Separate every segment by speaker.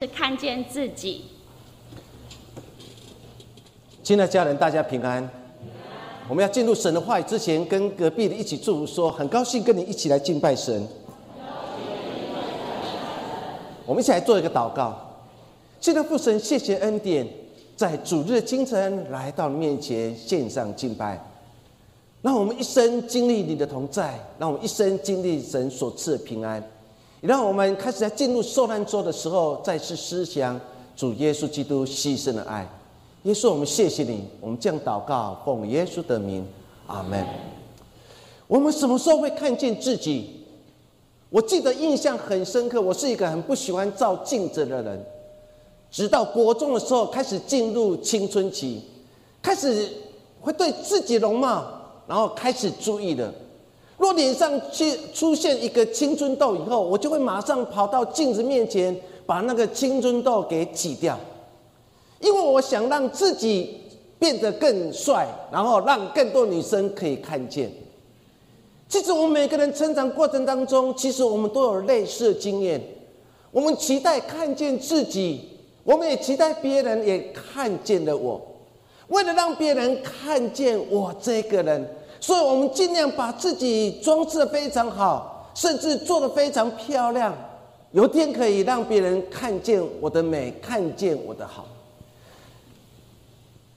Speaker 1: 是看见自己。
Speaker 2: 亲爱的家人，大家平安。我们要进入神的话语之前，跟隔壁的一起祝福说：很高兴跟你一起来敬拜神。我们一起来做一个祷告。现在父神，谢谢恩典，在主日的清晨来到面前献上敬拜，让我们一生经历你的同在，让我们一生经历神所赐的平安。让我们开始在进入受难周的时候，再次思想主耶稣基督牺牲的爱。耶稣，我们谢谢你，我们这样祷告，奉耶稣的名，阿门。我们什么时候会看见自己？我记得印象很深刻，我是一个很不喜欢照镜子的人。直到国中的时候，开始进入青春期，开始会对自己容貌，然后开始注意的。若脸上去出现一个青春痘以后，我就会马上跑到镜子面前，把那个青春痘给挤掉，因为我想让自己变得更帅，然后让更多女生可以看见。其实我们每个人成长过程当中，其实我们都有类似的经验。我们期待看见自己，我们也期待别人也看见了我。为了让别人看见我这个人。所以我们尽量把自己装饰的非常好，甚至做的非常漂亮，有天可以让别人看见我的美，看见我的好。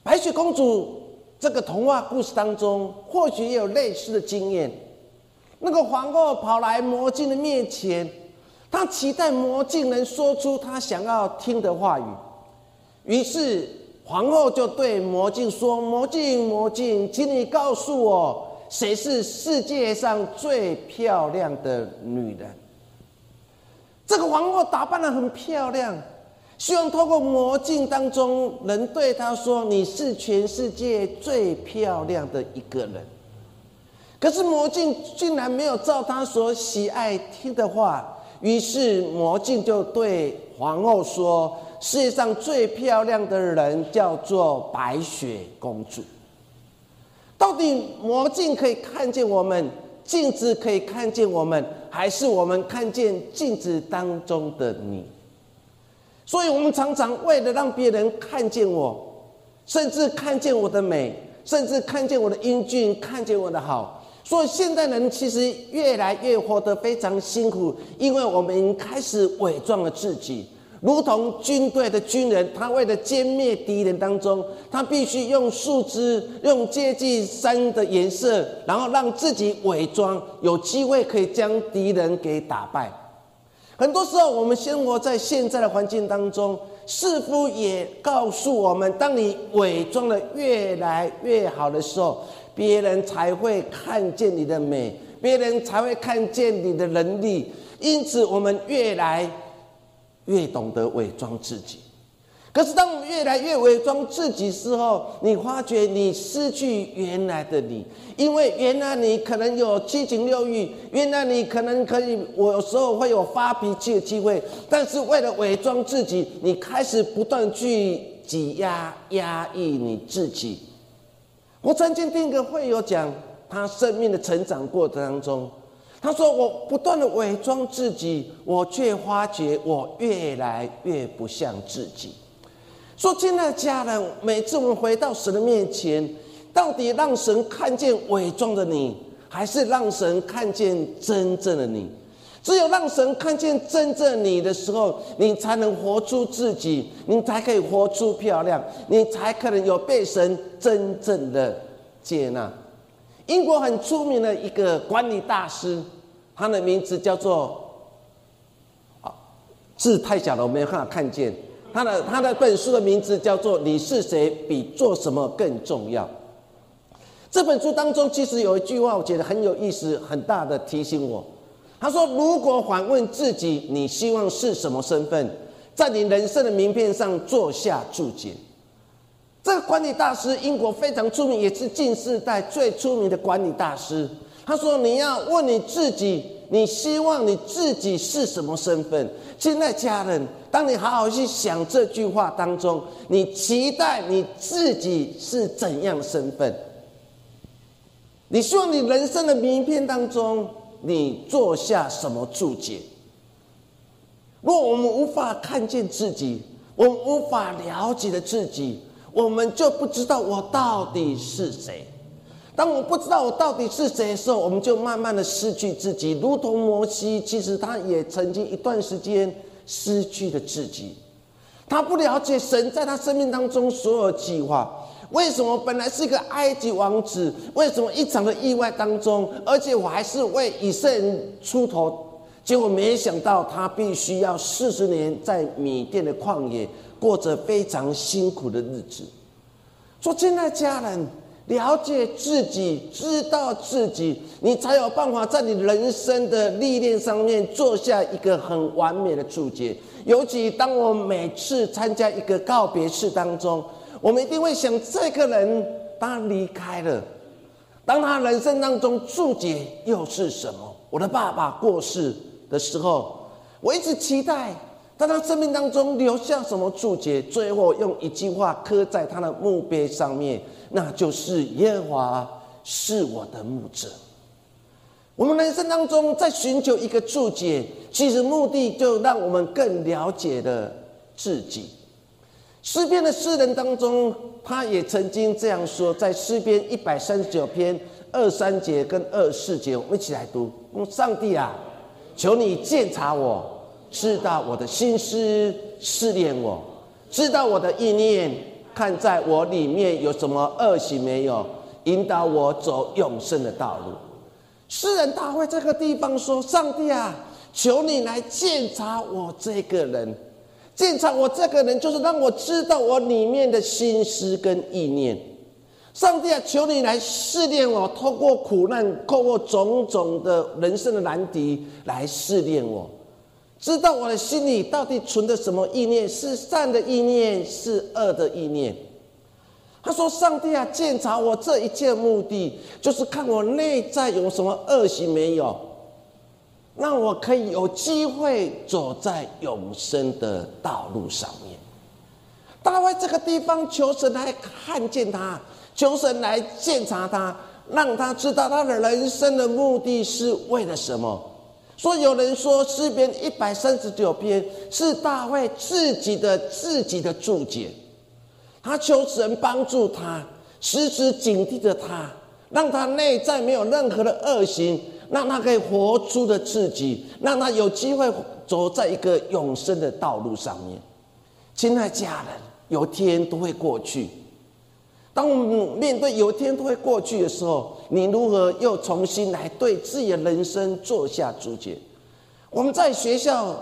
Speaker 2: 白雪公主这个童话故事当中，或许也有类似的经验。那个皇后跑来魔镜的面前，她期待魔镜能说出她想要听的话语，于是。皇后就对魔镜说：“魔镜，魔镜，请你告诉我，谁是世界上最漂亮的女人？”这个皇后打扮的很漂亮，希望透过魔镜当中能对她说：“你是全世界最漂亮的一个人。”可是魔镜竟然没有照她所喜爱听的话，于是魔镜就对皇后说。世界上最漂亮的人叫做白雪公主。到底魔镜可以看见我们，镜子可以看见我们，还是我们看见镜子当中的你？所以，我们常常为了让别人看见我，甚至看见我的美，甚至看见我的英俊，看见我的好。所以，现代人其实越来越活得非常辛苦，因为我们开始伪装了自己。如同军队的军人，他为了歼灭敌人当中，他必须用树枝、用接近山的颜色，然后让自己伪装，有机会可以将敌人给打败。很多时候，我们生活在现在的环境当中，似乎也告诉我们：当你伪装的越来越好的时候，别人才会看见你的美，别人才会看见你的能力。因此，我们越来。越懂得伪装自己，可是当我们越来越伪装自己时候，你发觉你失去原来的你，因为原来你可能有七情六欲，原来你可能可以，我有时候会有发脾气的机会，但是为了伪装自己，你开始不断去挤压、压抑你自己。我曾经听一个会友讲，他生命的成长过程当中。他说：“我不断的伪装自己，我却发觉我越来越不像自己。”说：“亲爱的家人，每次我们回到神的面前，到底让神看见伪装的你，还是让神看见真正的你？只有让神看见真正你的时候，你才能活出自己，你才可以活出漂亮，你才可能有被神真正的接纳。”英国很出名的一个管理大师，他的名字叫做啊，字太小了，我没有办法看见。他的他的本书的名字叫做《你是谁比做什么更重要》。这本书当中其实有一句话，我觉得很有意思，很大的提醒我。他说：“如果反问自己，你希望是什么身份，在你人生的名片上做下注解。”这个管理大师，英国非常出名，也是近世代最出名的管理大师。他说：“你要问你自己，你希望你自己是什么身份？”现在家人，当你好好去想这句话当中，你期待你自己是怎样的身份？你希望你人生的名片当中，你做下什么注解？若我们无法看见自己，我们无法了解的自己，我们就不知道我到底是谁。当我不知道我到底是谁的时候，我们就慢慢的失去自己，如同摩西，其实他也曾经一段时间失去了自己。他不了解神在他生命当中所有计划。为什么本来是一个埃及王子，为什么一场的意外当中，而且我还是为以色列人出头，结果没想到他必须要四十年在米甸的旷野过着非常辛苦的日子。说亲爱的家人。了解自己，知道自己，你才有办法在你人生的历练上面做下一个很完美的注解。尤其当我每次参加一个告别式当中，我们一定会想：这个人他离开了，当他人生当中注解又是什么？我的爸爸过世的时候，我一直期待。在他生命当中留下什么注解？最后用一句话刻在他的墓碑上面，那就是“耶和华是我的牧者”。我们人生当中在寻求一个注解，其实目的就让我们更了解了自己。诗篇的诗人当中，他也曾经这样说，在诗篇一百三十九篇二三节跟二四节，我们一起来读：“上帝啊，求你鉴察我。”知道我的心思，试炼我；知道我的意念，看在我里面有什么恶行没有，引导我走永生的道路。诗人大卫这个地方说：“上帝啊，求你来检查我这个人，检查我这个人，就是让我知道我里面的心思跟意念。上帝啊，求你来试炼我，透过苦难，透过种种的人生的难题来试炼我。”知道我的心里到底存的什么意念，是善的意念，是恶的意念。他说：“上帝啊，检查我这一切目的，就是看我内在有什么恶行没有，让我可以有机会走在永生的道路上面。”大卫这个地方求神来看见他，求神来检查他，让他知道他的人生的目的是为了什么。说有人说诗篇一百三十九篇是大卫自己的自己的注解，他求神帮助他，时时警惕着他，让他内在没有任何的恶行，让他可以活出的自己，让他有机会走在一个永生的道路上面。亲爱家人，有天都会过去。当我们面对有一天都会过去的时候，你如何又重新来对自己的人生做下注解？我们在学校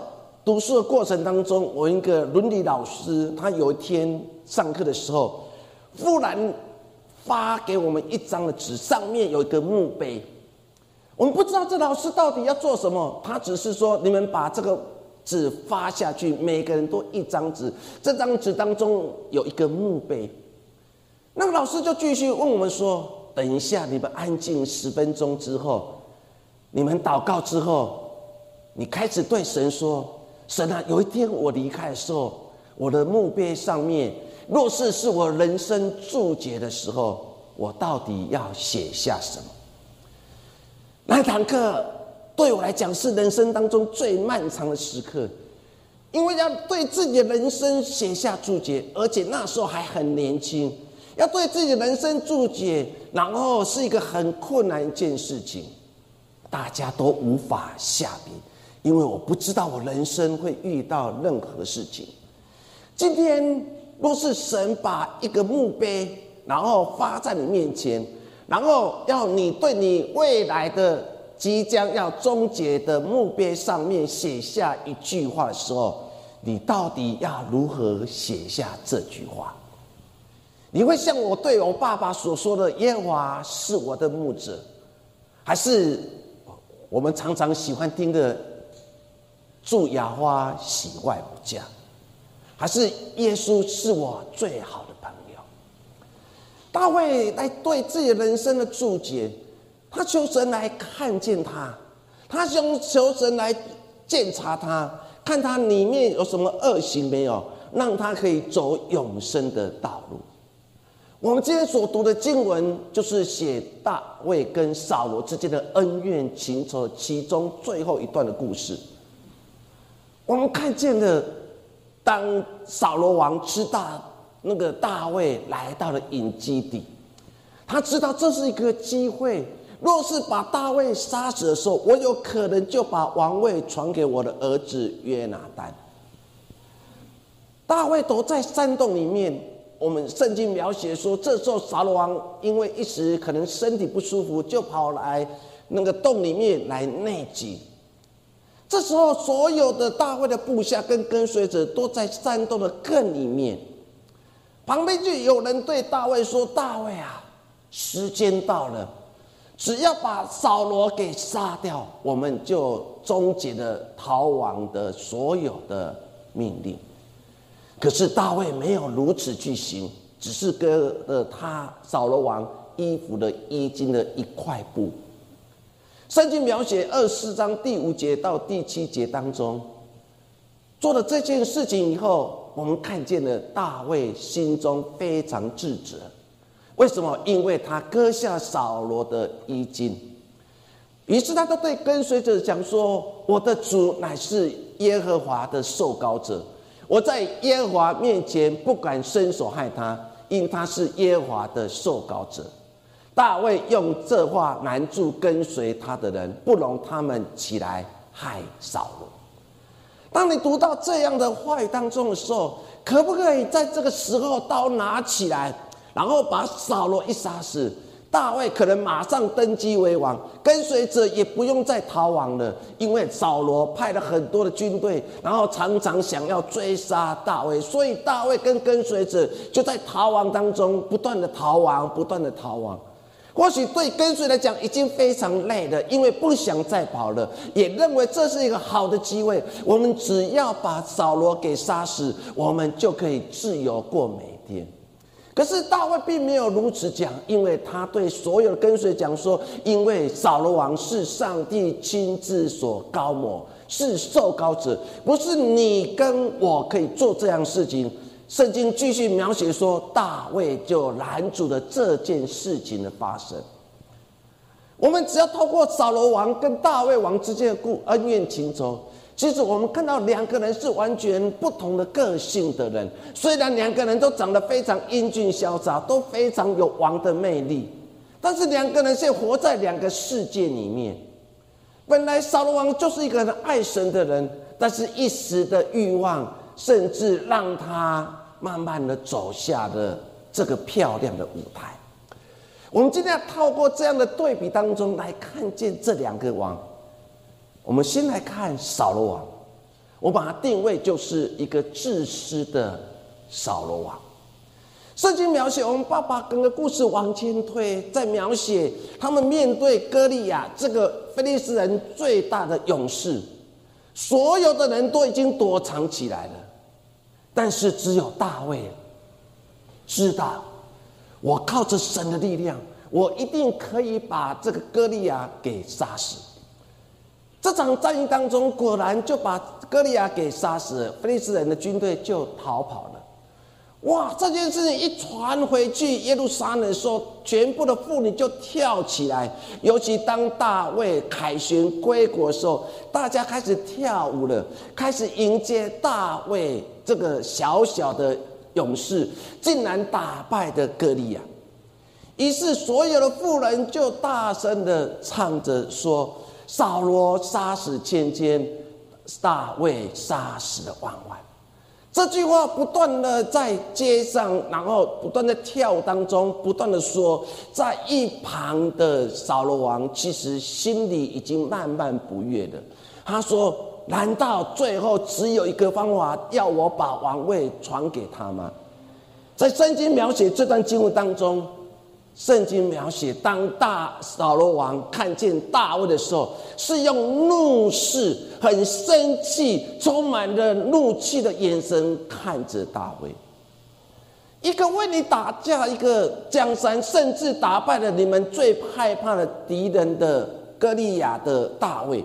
Speaker 2: 读书的过程当中，我一个伦理老师，他有一天上课的时候，忽然发给我们一张的纸，上面有一个墓碑。我们不知道这老师到底要做什么，他只是说：“你们把这个纸发下去，每个人都一张纸，这张纸当中有一个墓碑。”那个老师就继续问我们说：“等一下，你们安静十分钟之后，你们祷告之后，你开始对神说：‘神啊，有一天我离开的时候，我的墓碑上面若是是我人生注解的时候，我到底要写下什么？’那堂课对我来讲是人生当中最漫长的时刻，因为要对自己的人生写下注解，而且那时候还很年轻。”要对自己的人生注解，然后是一个很困难一件事情，大家都无法下笔，因为我不知道我人生会遇到任何事情。今天若是神把一个墓碑，然后发在你面前，然后要你对你未来的即将要终结的墓碑上面写下一句话的时候，你到底要如何写下这句话？你会像我对我爸爸所说的“耶和华是我的牧者”，还是我们常常喜欢听的“祝雅花喜外不嫁”，还是耶稣是我最好的朋友？大卫来对自己人生的注解，他求神来看见他，他想求神来检查他，看他里面有什么恶行没有，让他可以走永生的道路。我们今天所读的经文，就是写大卫跟扫罗之间的恩怨情仇其中最后一段的故事。我们看见了，当扫罗王知道那个大卫来到了隐基地，他知道这是一个机会。若是把大卫杀死的时候，我有可能就把王位传给我的儿子约拿丹。大卫躲在山洞里面，我们圣经描写说，这时候扫罗王因为一时可能身体不舒服，就跑来那个洞里面来内急。这时候，所有的大卫的部下跟跟随者都在山洞的更里面。旁边就有人对大卫说：“大卫啊，时间到了。”只要把扫罗给杀掉，我们就终结了逃亡的所有的命令。可是大卫没有如此去行，只是割了他扫罗王衣服的衣襟的一块布。圣经描写二四章第五节到第七节当中，做了这件事情以后，我们看见了大卫心中非常自责。为什么？因为他割下扫罗的衣襟，于是他就对跟随者讲说：“我的主乃是耶和华的受膏者，我在耶和华面前不敢伸手害他，因他是耶和华的受膏者。”大卫用这话拦住跟随他的人，不容他们起来害扫罗。当你读到这样的话语当中的时候，可不可以在这个时候刀拿起来？然后把扫罗一杀死，大卫可能马上登基为王，跟随者也不用再逃亡了，因为扫罗派了很多的军队，然后常常想要追杀大卫，所以大卫跟跟随者就在逃亡当中不断的逃亡，不断的逃亡。或许对跟随来讲已经非常累了，因为不想再跑了，也认为这是一个好的机会，我们只要把扫罗给杀死，我们就可以自由过每天。可是大卫并没有如此讲，因为他对所有的跟随讲说：“因为扫罗王是上帝亲自所高抹，是受高者，不是你跟我可以做这样事情。”圣经继续描写说，大卫就拦阻了这件事情的发生。我们只要透过扫罗王跟大卫王之间的故恩怨情仇。其实我们看到两个人是完全不同的个性的人，虽然两个人都长得非常英俊潇洒，都非常有王的魅力，但是两个人却活在两个世界里面。本来扫罗王就是一个很爱神的人，但是一时的欲望，甚至让他慢慢的走下了这个漂亮的舞台。我们今天要透过这样的对比当中来看见这两个王。我们先来看扫罗王，我把它定位就是一个自私的扫罗王。圣经描写我们爸爸跟个故事往前推，在描写他们面对歌利亚这个菲利斯人最大的勇士，所有的人都已经躲藏起来了，但是只有大卫知道，我靠着神的力量，我一定可以把这个歌利亚给杀死。这场战役当中，果然就把歌利亚给杀死了，菲利斯人的军队就逃跑了。哇！这件事情一传回去耶路撒冷的时候，全部的妇女就跳起来。尤其当大卫凯旋归国的时候，大家开始跳舞了，开始迎接大卫这个小小的勇士，竟然打败的歌利亚。于是所有的妇人就大声的唱着说。扫罗杀死千千，大卫杀死了万万。这句话不断的在街上，然后不断的跳当中，不断的说，在一旁的扫罗王其实心里已经慢慢不悦了。他说：“难道最后只有一个方法，要我把王位传给他吗？”在圣经描写这段经文当中。圣经描写，当大扫罗王看见大卫的时候，是用怒视、很生气、充满了怒气的眼神看着大卫。一个为你打架，一个江山，甚至打败了你们最害怕的敌人的歌利亚的大卫。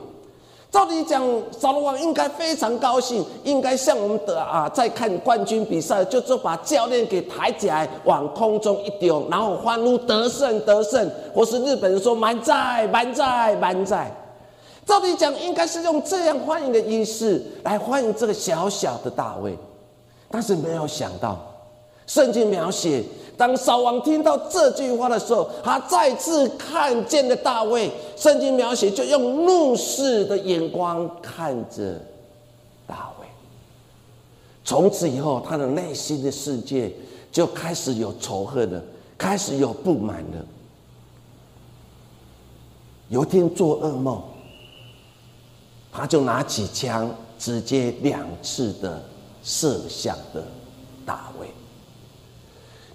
Speaker 2: 照理讲，扫罗王应该非常高兴，应该像我们的啊，在看冠军比赛，就是把教练给抬起来，往空中一丢，然后欢呼得胜得胜，或是日本人说满载满载满载。照理讲，应该是用这样欢迎的仪式来欢迎这个小小的大卫，但是没有想到，圣经描写，当扫王听到这句话的时候，他再次看见了大卫。圣经描写就用怒视的眼光看着大卫。从此以后，他的内心的世界就开始有仇恨了，开始有不满了。有一天做噩梦。他就拿起枪，直接两次的射向的大卫。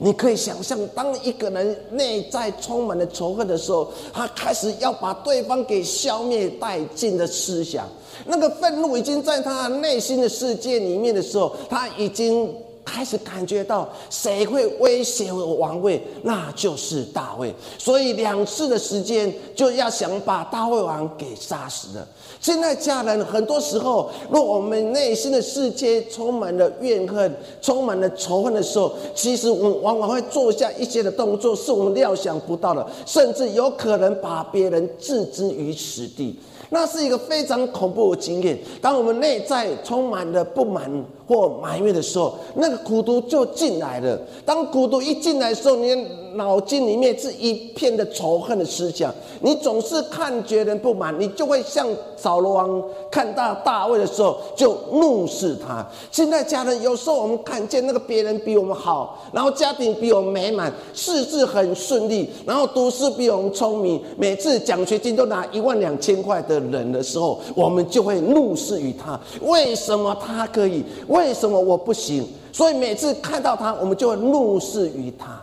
Speaker 2: 你可以想象，当一个人内在充满了仇恨的时候，他开始要把对方给消灭殆尽的思想，那个愤怒已经在他内心的世界里面的时候，他已经。开始感觉到谁会威胁我王位，那就是大卫。所以两次的时间就要想把大卫王给杀死了。现在家人很多时候，若我们内心的世界充满了怨恨、充满了仇恨的时候，其实我们往往会做下一些的动作，是我们料想不到的，甚至有可能把别人置之于死地。那是一个非常恐怖的经验。当我们内在充满了不满或埋怨的时候，那个苦毒就进来了。当苦毒一进来的时候，你的脑筋里面是一片的仇恨的思想。你总是看别人不满，你就会像扫罗王看到大卫的时候就怒视他。现在家人有时候我们看见那个别人比我们好，然后家庭比我们美满，事事很顺利，然后读书比我们聪明，每次奖学金都拿一万两千块的。人的时候，我们就会怒视于他。为什么他可以？为为什么我不行？所以每次看到他，我们就会怒视于他。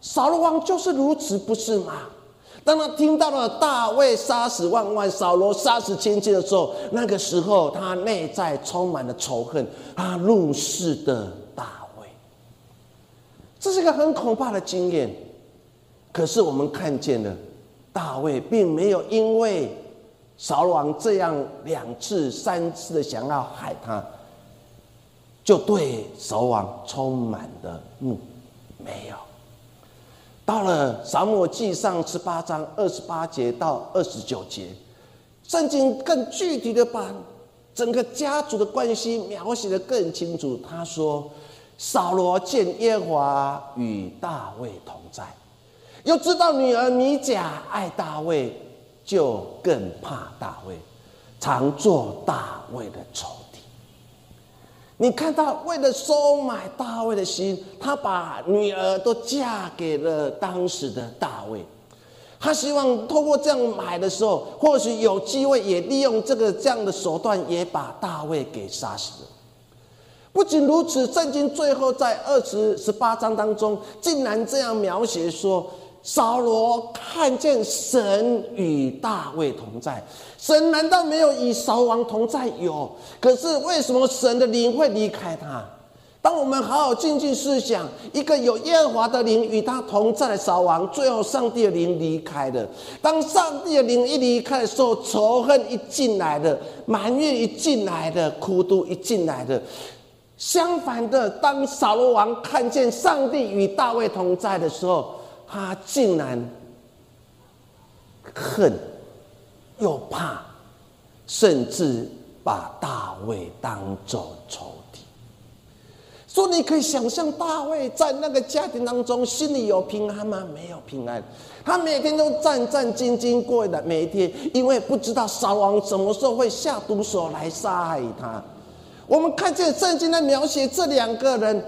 Speaker 2: 扫罗王就是如此，不是吗？当他听到了大卫杀死万万，扫罗杀死千千的时候，那个时候他内在充满了仇恨，他怒视的大卫。这是一个很可怕的经验。可是我们看见了，大卫并没有因为。扫罗王这样两次、三次的想要害他，就对扫王充满了怒。没有，到了撒母记上十八章二十八节到二十九节，圣经更具体的把整个家族的关系描写的更清楚。他说：“扫罗见耶和华与大卫同在，又知道女儿米甲爱大卫。”就更怕大卫，常做大卫的仇。你看他为了收买大卫的心，他把女儿都嫁给了当时的大卫。他希望通过这样买的时候，或许有机会也利用这个这样的手段，也把大卫给杀死了。不仅如此，圣经最后在二十十八章当中，竟然这样描写说。扫罗看见神与大卫同在，神难道没有与扫王同在？有，可是为什么神的灵会离开他？当我们好好静静思想，一个有耶和华的灵与他同在的扫王，最后上帝的灵离开了。当上帝的灵一离开的时候，仇恨一进来的，埋怨一进来的，苦毒一进来的。相反的，当扫罗王看见上帝与大卫同在的时候，他竟然恨又怕，甚至把大卫当做仇敌。说你可以想象大卫在那个家庭当中心里有平安吗？没有平安，他每天都战战兢兢过的每一天，因为不知道扫王什么时候会下毒手来杀害他。我们看见圣经的描写这两个人。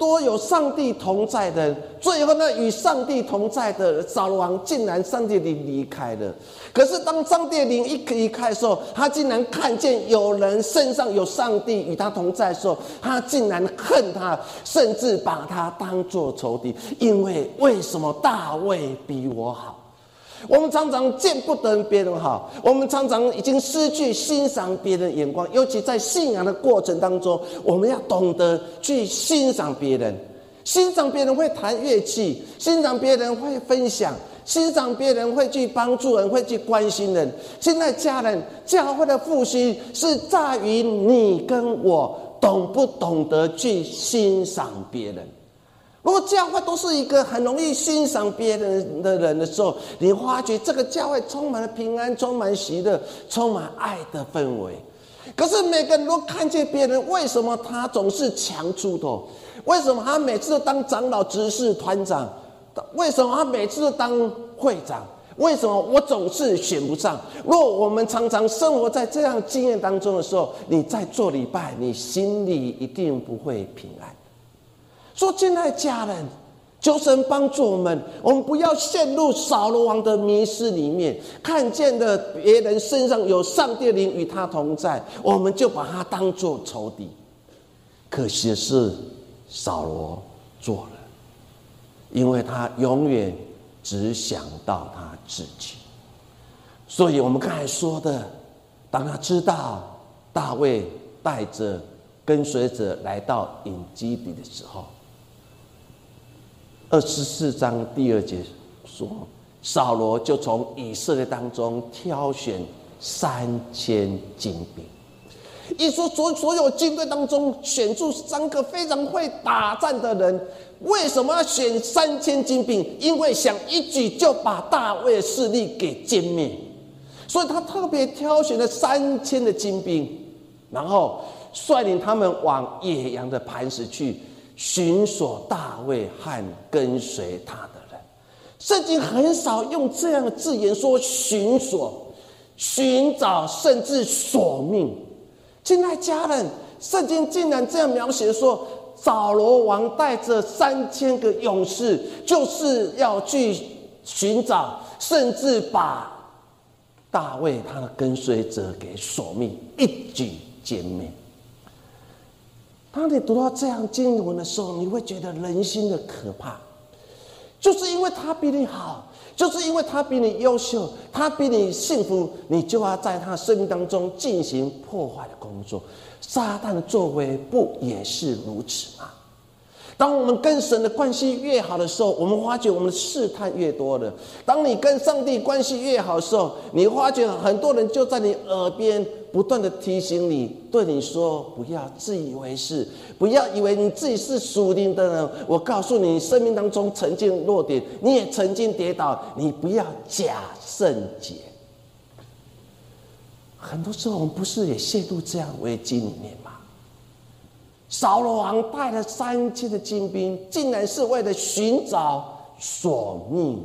Speaker 2: 多有上帝同在的，最后呢，与上帝同在的扫罗王竟然上帝灵离开了。可是当上帝灵一离开的时候，他竟然看见有人身上有上帝与他同在的时候，他竟然恨他，甚至把他当作仇敌。因为为什么大卫比我好？我们常常见不得别人好，我们常常已经失去欣赏别人眼光，尤其在信仰的过程当中，我们要懂得去欣赏别人，欣赏别人会弹乐器，欣赏别人会分享，欣赏别人会去帮助人，会去关心人。现在家人教会的复兴是在于你跟我懂不懂得去欣赏别人。如果教会都是一个很容易欣赏别人的人的时候，你发觉这个教会充满了平安，充满喜乐，充满爱的氛围。可是每个人都看见别人，为什么他总是强出头？为什么他每次都当长老、执事、团长？为什么他每次都当会长？为什么我总是选不上？若我们常常生活在这样经验当中的时候，你在做礼拜，你心里一定不会平安。说，亲爱家人，求神帮助我们，我们不要陷入扫罗王的迷失里面，看见了别人身上有上帝灵与他同在，我们就把他当做仇敌。可惜的是，扫罗做了，因为他永远只想到他自己。所以我们刚才说的，当他知道大卫带着跟随者来到隐基底的时候，二十四章第二节说，扫罗就从以色列当中挑选三千精兵。一说所所有军队当中选出三个非常会打战的人，为什么要选三千精兵？因为想一举就把大卫势力给歼灭，所以他特别挑选了三千的精兵，然后率领他们往野羊的磐石去。寻索大卫和跟随他的人，圣经很少用这样的字眼说寻索、寻找，甚至索命。亲爱家人，圣经竟然这样描写说，扫罗王带着三千个勇士，就是要去寻找，甚至把大卫他的跟随者给索命，一举歼灭。当你读到这样经文的时候，你会觉得人心的可怕，就是因为他比你好，就是因为他比你优秀，他比你幸福，你就要在他生命当中进行破坏的工作。撒旦的作为不也是如此吗？当我们跟神的关系越好的时候，我们发觉我们的试探越多了。当你跟上帝关系越好的时候，你发觉很多人就在你耳边不断的提醒你，对你说：“不要自以为是，不要以为你自己是属灵的人。”我告诉你，生命当中曾经落点，你也曾经跌倒，你不要假圣洁。很多时候，我们不是也陷入这样危机里面吗？扫罗王带了三千的精兵，竟然是为了寻找索命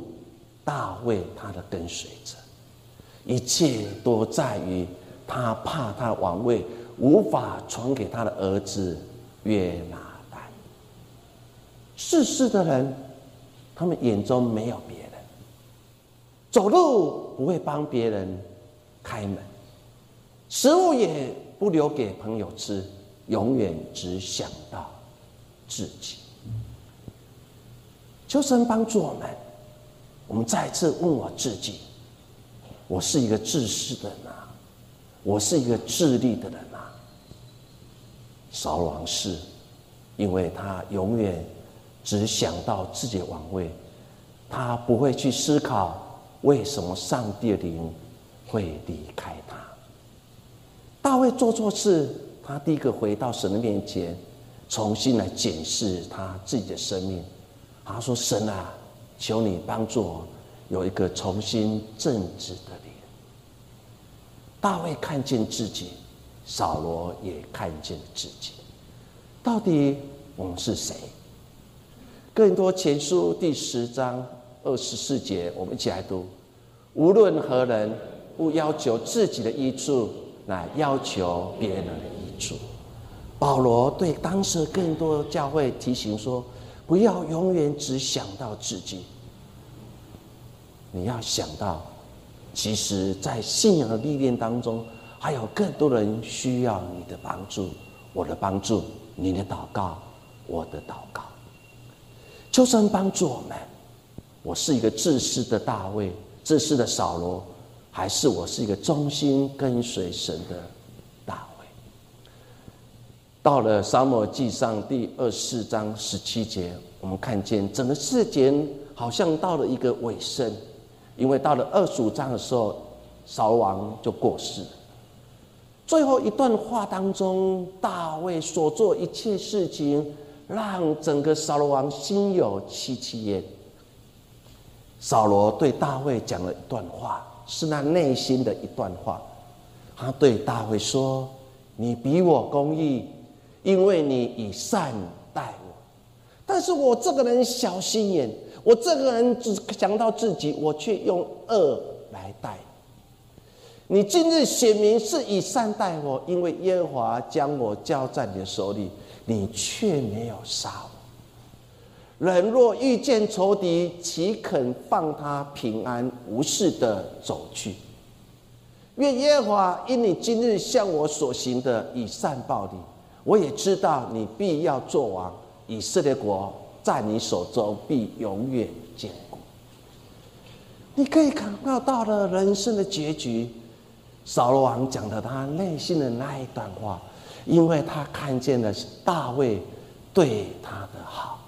Speaker 2: 大卫他的跟随者。一切都在于他怕他的王位无法传给他的儿子约拿丹。世事的人，他们眼中没有别人，走路不会帮别人开门，食物也不留给朋友吃。永远只想到自己。求神帮助我们，我们再次问我自己：我是一个自私的人啊，我是一个自利的人啊。扫王是，因为他永远只想到自己的王位，他不会去思考为什么上帝的灵会离开他。大卫做错事。他第一个回到神的面前，重新来检视他自己的生命。他说：“神啊，求你帮助我有一个重新正直的脸。”大卫看见自己，扫罗也看见自己。到底我们是谁？更多前书第十章二十四节，我们一起来读：无论何人，不要求自己的益处，来要求别人的。主保罗对当时更多教会提醒说：“不要永远只想到自己，你要想到，其实，在信仰的历练当中，还有更多人需要你的帮助，我的帮助，你的祷告，我的祷告。求神帮助我们。我是一个自私的大卫，自私的扫罗，还是我是一个忠心跟随神的？”到了沙漠记上第二四章十七节，我们看见整个事件好像到了一个尾声，因为到了二十五章的时候，扫王就过世。最后一段话当中，大卫所做一切事情让整个扫罗王心有戚戚焉。扫罗对大卫讲了一段话，是那内心的一段话。他对大卫说：“你比我公义，因为你以善待我。但是我这个人小心眼，我这个人只想到自己，我却用恶来待你。今日显明是以善待我，因为耶和华将我交在你的手里，你却没有杀我。”人若遇见仇敌，岂肯放他平安无事的走去？愿耶和华因你今日向我所行的以善报你。我也知道你必要做王，以色列国在你手中必永远坚固。你可以看到到了人生的结局，扫罗王讲的他内心的那一段话，因为他看见了大卫对他的好。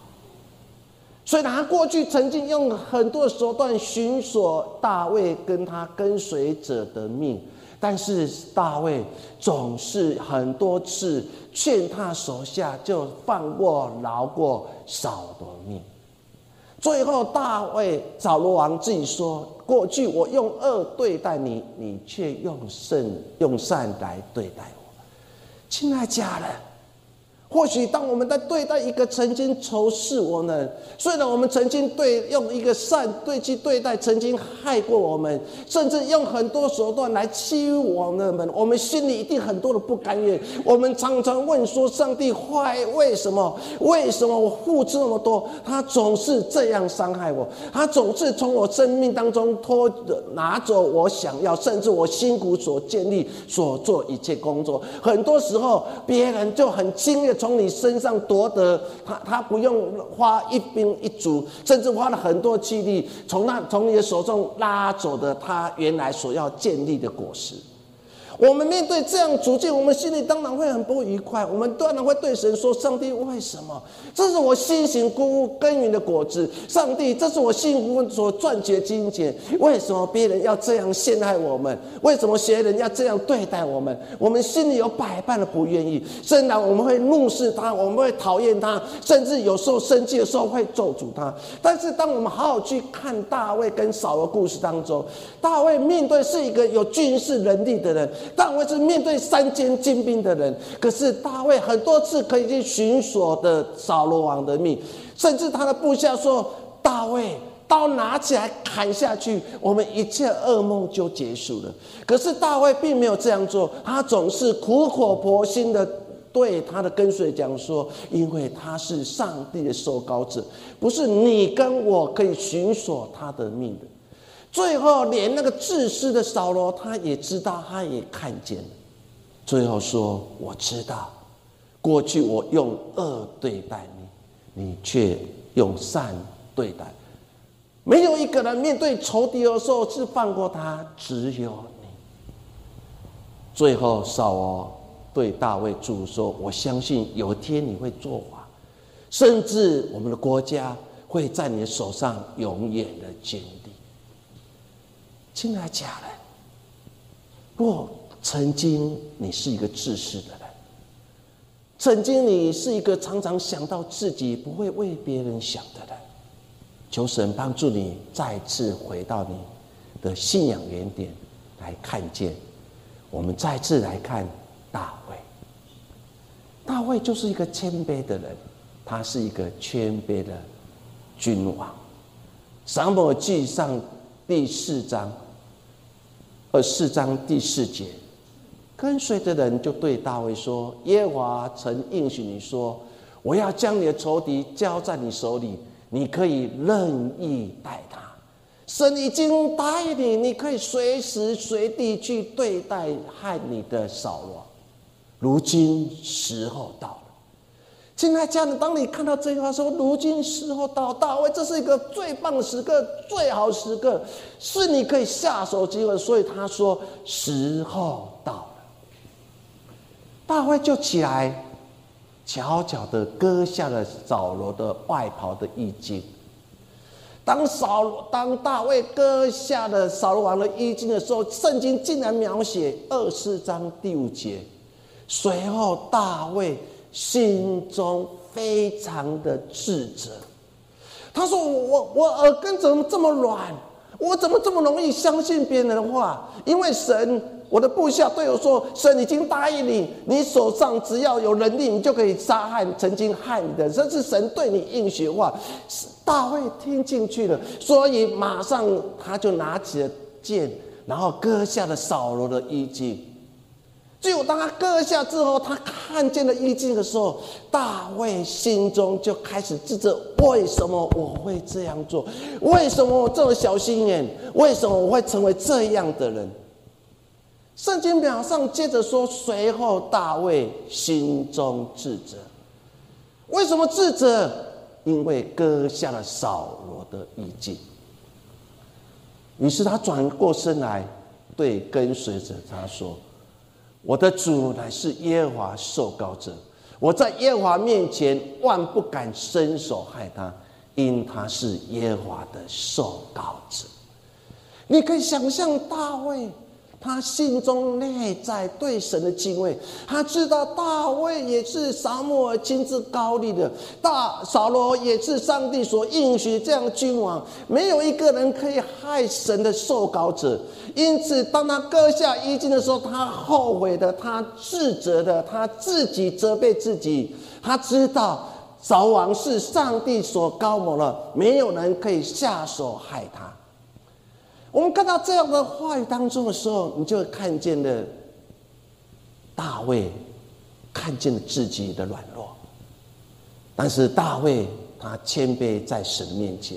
Speaker 2: 所以，他过去曾经用很多手段寻索大卫跟他跟随者的命，但是大卫总是很多次劝他手下就放过饶过扫罗命。最后，大卫扫罗王自己说：“过去我用恶对待你，你却用善用善来对待我。”亲爱家人。或许当我们在对待一个曾经仇视我们，虽然我们曾经对用一个善对去对待曾经害过我们，甚至用很多手段来欺负我们，我们心里一定很多的不甘愿。我们常常问说：上帝坏为什么？为什么我付出那么多，他总是这样伤害我？他总是从我生命当中拖拿走我想要，甚至我辛苦所建立、所做一切工作。很多时候，别人就很轻易。从你身上夺得，他他不用花一兵一卒，甚至花了很多气力，从那从你的手中拉走的他原来所要建立的果实。我们面对这样处境，我们心里当然会很不愉快。我们当然会对神说：“上帝，为什么？这是我辛辛苦苦耕耘的果子。上帝，这是我辛苦所赚取的金钱。为什么别人要这样陷害我们？为什么别人要这样对待我们？我们心里有百般的不愿意。虽然我们会怒视他，我们会讨厌他，甚至有时候生气的时候会咒诅他。但是，当我们好好去看大卫跟扫罗故事当中，大卫面对是一个有军事能力的人。大卫是面对三千精兵的人，可是大卫很多次可以去寻索的扫罗王的命，甚至他的部下说：“大卫刀拿起来砍下去，我们一切噩梦就结束了。”可是大卫并没有这样做，他总是苦口婆心的对他的跟随讲说：“因为他是上帝的受膏者，不是你跟我可以寻索他的命的。”最后，连那个自私的扫罗，他也知道，他也看见。最后说：“我知道，过去我用恶对待你，你却用善对待。没有一个人面对仇敌的时候是放过他，只有你。”最后，扫罗对大卫主说：“我相信有一天你会做王，甚至我们的国家会在你手上永远的坚定。”真的假的，若曾经你是一个自私的人，曾经你是一个常常想到自己不会为别人想的人，求神帮助你再次回到你的信仰原点来看见。我们再次来看大卫，大卫就是一个谦卑的人，他是一个谦卑的君王。撒母记上第四章。二四章第四节，跟随的人就对大卫说：“耶和华曾应许你说，我要将你的仇敌交在你手里，你可以任意待他。神已经答应你，你可以随时随地去对待害你的扫罗。如今时候到了。”亲爱家人，当你看到这句话说“如今时候到，大卫，这是一个最棒的时刻，最好时刻，是你可以下手机会。”所以他说：“时候到了。”大卫就起来，悄悄的割下了扫罗的外袍的衣襟。当扫当大卫割下了扫罗王的衣襟的时候，圣经竟然描写二四章第五节。随后大卫。心中非常的自责。他说：“我我我耳根怎么这么软？我怎么这么容易相信别人的话？因为神，我的部下对我说，神已经答应你，你手上只要有能力，你就可以杀害曾经害你的。这是神对你应许话。”大卫听进去了，所以马上他就拿起了剑，然后割下了扫罗的衣襟。只有当他割下之后，他看见了衣襟的时候，大卫心中就开始自责：为什么我会这样做？为什么我这么小心眼？为什么我会成为这样的人？圣经表上接着说：随后大卫心中自责。为什么自责？因为割下了扫罗的衣襟。于是他转过身来，对跟随者他说。我的主乃是耶和华受膏者，我在耶和华面前万不敢伸手害他，因他是耶和华的受膏者。你可以想象大卫。他心中内在对神的敬畏，他知道大卫也是撒母耳亲自高立的，大扫罗也是上帝所应许这样的君王，没有一个人可以害神的受膏者。因此，当他割下衣襟的时候，他后悔的，他自责的，他自己责备自己。他知道扫王是上帝所高谋了，没有人可以下手害他。我们看到这样的话语当中的时候，你就看见了大卫，看见了自己的软弱。但是大卫他谦卑在神面前，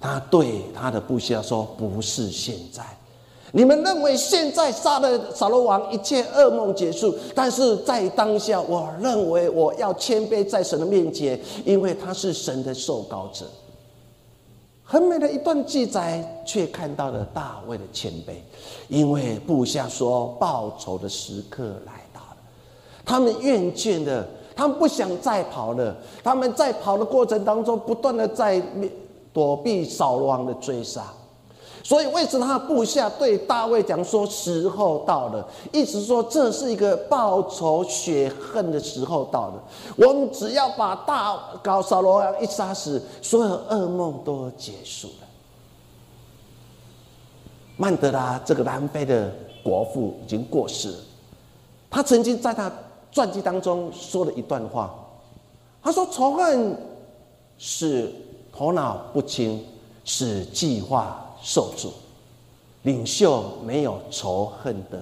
Speaker 2: 他对他的部下说：“不是现在，你们认为现在杀了扫罗王，一切噩梦结束。但是在当下，我认为我要谦卑在神的面前，因为他是神的受膏者。”很美的一段记载，却看到了大卫的谦卑，因为部下说报仇的时刻来到了，他们厌倦了，他们不想再跑了，他们在跑的过程当中，不断的在躲避扫罗王的追杀。所以，为什么他部下对大卫讲说：“时候到了”，意思说这是一个报仇雪恨的时候到了。我们只要把大搞扫罗王一杀死，所有噩梦都结束了。曼德拉这个南非的国父已经过世了，他曾经在他传记当中说了一段话，他说：“仇恨使头脑不清，使计划。”受助领袖没有仇恨的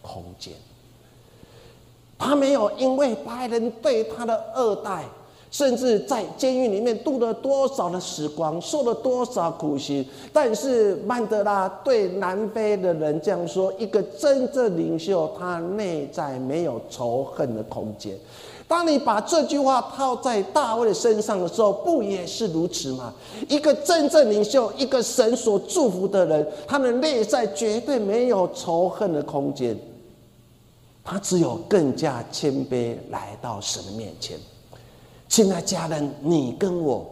Speaker 2: 空间，他没有因为白人对他的恶待，甚至在监狱里面度了多少的时光，受了多少苦刑。但是曼德拉对南非的人这样说：一个真正领袖，他内在没有仇恨的空间。当你把这句话套在大卫身上的时候，不也是如此吗？一个真正领袖，一个神所祝福的人，他的内在绝对没有仇恨的空间，他只有更加谦卑来到神的面前。亲爱家人，你跟我，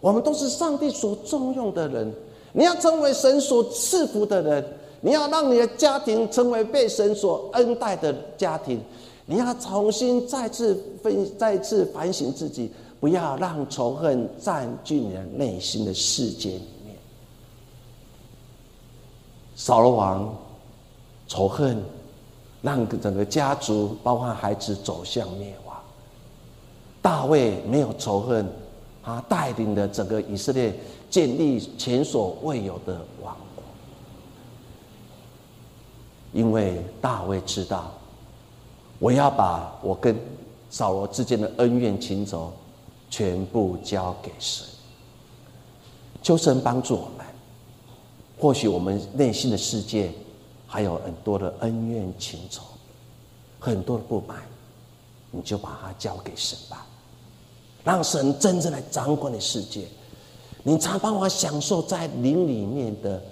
Speaker 2: 我们都是上帝所重用的人。你要成为神所赐福的人，你要让你的家庭成为被神所恩待的家庭。你要重新再次分、再次反省自己，不要让仇恨占据你的内心的世界里面。扫罗王仇恨，让整个家族，包括孩子走向灭亡。大卫没有仇恨，他带领的整个以色列建立前所未有的王国，因为大卫知道。我要把我跟扫罗之间的恩怨情仇全部交给神，求神帮助我们。或许我们内心的世界还有很多的恩怨情仇，很多的不满，你就把它交给神吧，让神真正来掌管你世界，你才办法享受在灵里面的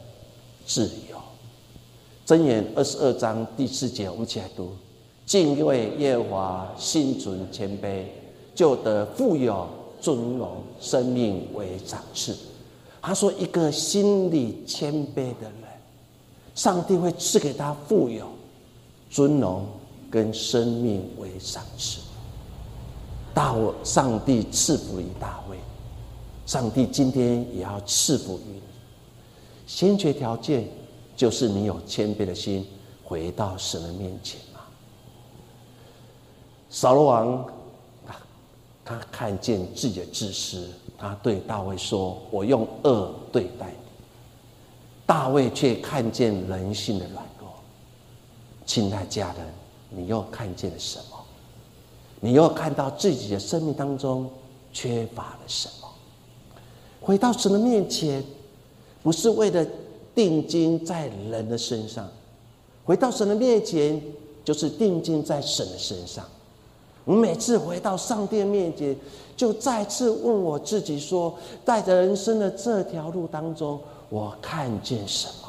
Speaker 2: 自由。箴言二十二章第四节，我们一起来读。敬畏耶和华，心存谦卑，就得富有尊荣，生命为长赐。他说：“一个心里谦卑的人，上帝会赐给他富有、尊荣跟生命为赏赐。”大我，上帝赐福于大卫，上帝今天也要赐福于你。先决条件就是你有谦卑的心，回到神的面前。扫罗王，他他看见自己的自私，他对大卫说：“我用恶对待你。”大卫却看见人性的软弱。亲爱家人，你又看见了什么？你又看到自己的生命当中缺乏了什么？回到神的面前，不是为了定睛在人的身上，回到神的面前，就是定睛在神的身上。我每次回到上帝面前，就再次问我自己说：在人生的这条路当中，我看见什么？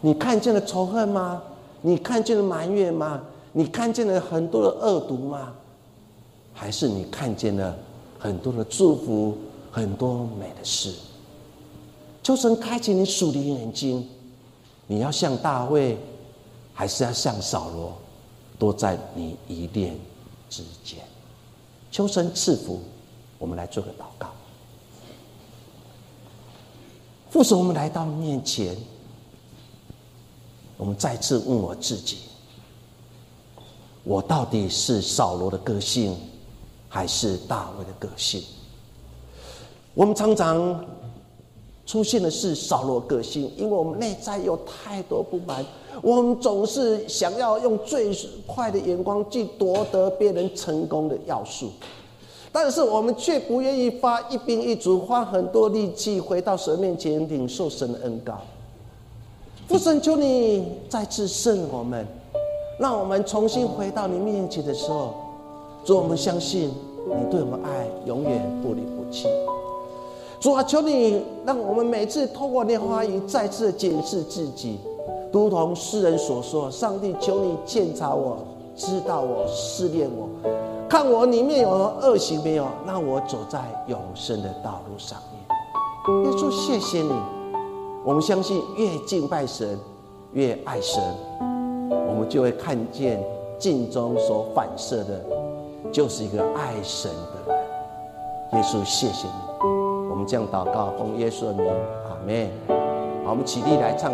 Speaker 2: 你看见了仇恨吗？你看见了埋怨吗？你看见了很多的恶毒吗？还是你看见了很多的祝福，很多美的事？求神开启你属灵眼睛，你要像大卫，还是要像扫罗，都在你一念之间。求神赐福，我们来做个祷告。父神，我们来到面前，我们再次问我自己。我到底是扫罗的个性，还是大卫的个性？我们常常出现的是扫罗个性，因为我们内在有太多不满，我们总是想要用最快的眼光去夺得别人成功的要素，但是我们却不愿意发一兵一卒，花很多力气回到神面前领受神的恩膏。父神，求你再次圣我们。让我们重新回到你面前的时候，主，我们相信你对我们爱永远不离不弃。主啊，求你让我们每次透过念话语再次检视自己，如同诗人所说：“上帝，求你鉴察我，知道我，试炼我，看我里面有恶行没有，让我走在永生的道路上面。”耶稣，谢谢你。我们相信，越敬拜神，越爱神。我们就会看见镜中所反射的，就是一个爱神的人。耶稣，谢谢你。我们这样祷告，奉耶稣的名，阿门。好，我们起立来唱。